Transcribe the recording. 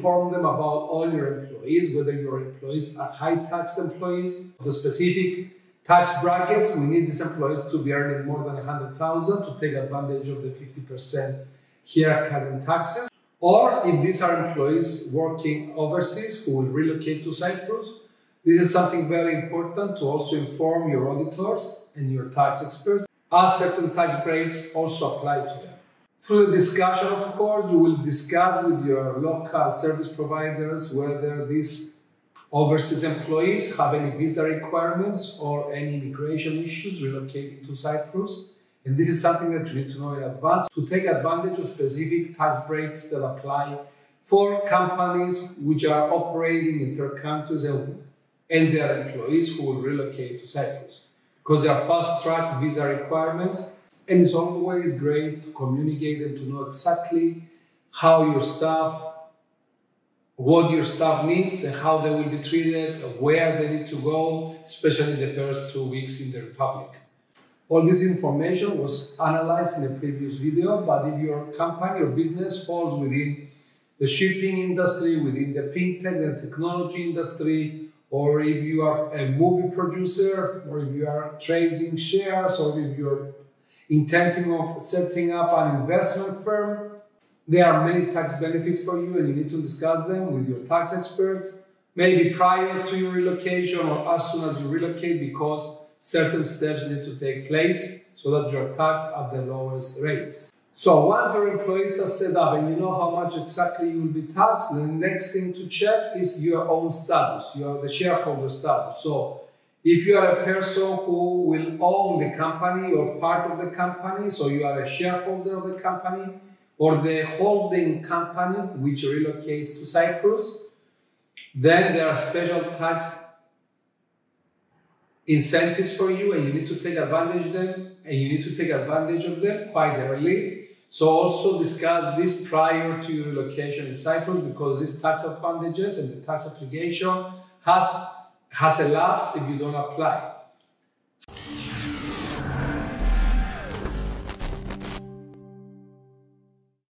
inform them about all your employees, whether your employees are high tax employees, the specific tax brackets. We need these employees to be earning more than 100,000 to take advantage of the 50% haircut in taxes. Or if these are employees working overseas who will relocate to Cyprus, this is something very important to also inform your auditors and your tax experts, as certain tax breaks also apply to them. Through the discussion, of course, you will discuss with your local service providers whether these overseas employees have any visa requirements or any immigration issues relocating to Cyprus. And this is something that you need to know in advance to take advantage of specific tax breaks that apply for companies which are operating in third countries and, their employees who will relocate to Cyprus. Because there are fast track visa requirements, and it's always great to communicate and to know exactly how your staff, what your staff needs, and how they will be treated, where they need to go, especially the first two weeks in the Republic. All this information was analyzed in a previous video, but if your company or business falls within the shipping industry, within the fintech and technology industry, or if you are a movie producer, or if you are trading shares, or if you're intending of setting up an investment firm, there are many tax benefits for you and you need to discuss them with your tax experts, maybe prior to your relocation or as soon as you relocate because certain steps need to take place so that you're taxed at the lowest rates. So once your employees are set up and you know how much exactly you will be taxed, the next thing to check is your own status, your the shareholder status. So if you are a person who will own the company or part of the company, so you are a shareholder of the company or the holding company which relocates to Cyprus, then there are special tax incentives for you and you need to take advantage of them and you need to take advantage of them quite early. So also discuss this prior to your relocation in Cyprus because these tax advantages and the tax application has, has elapsed if you don't apply.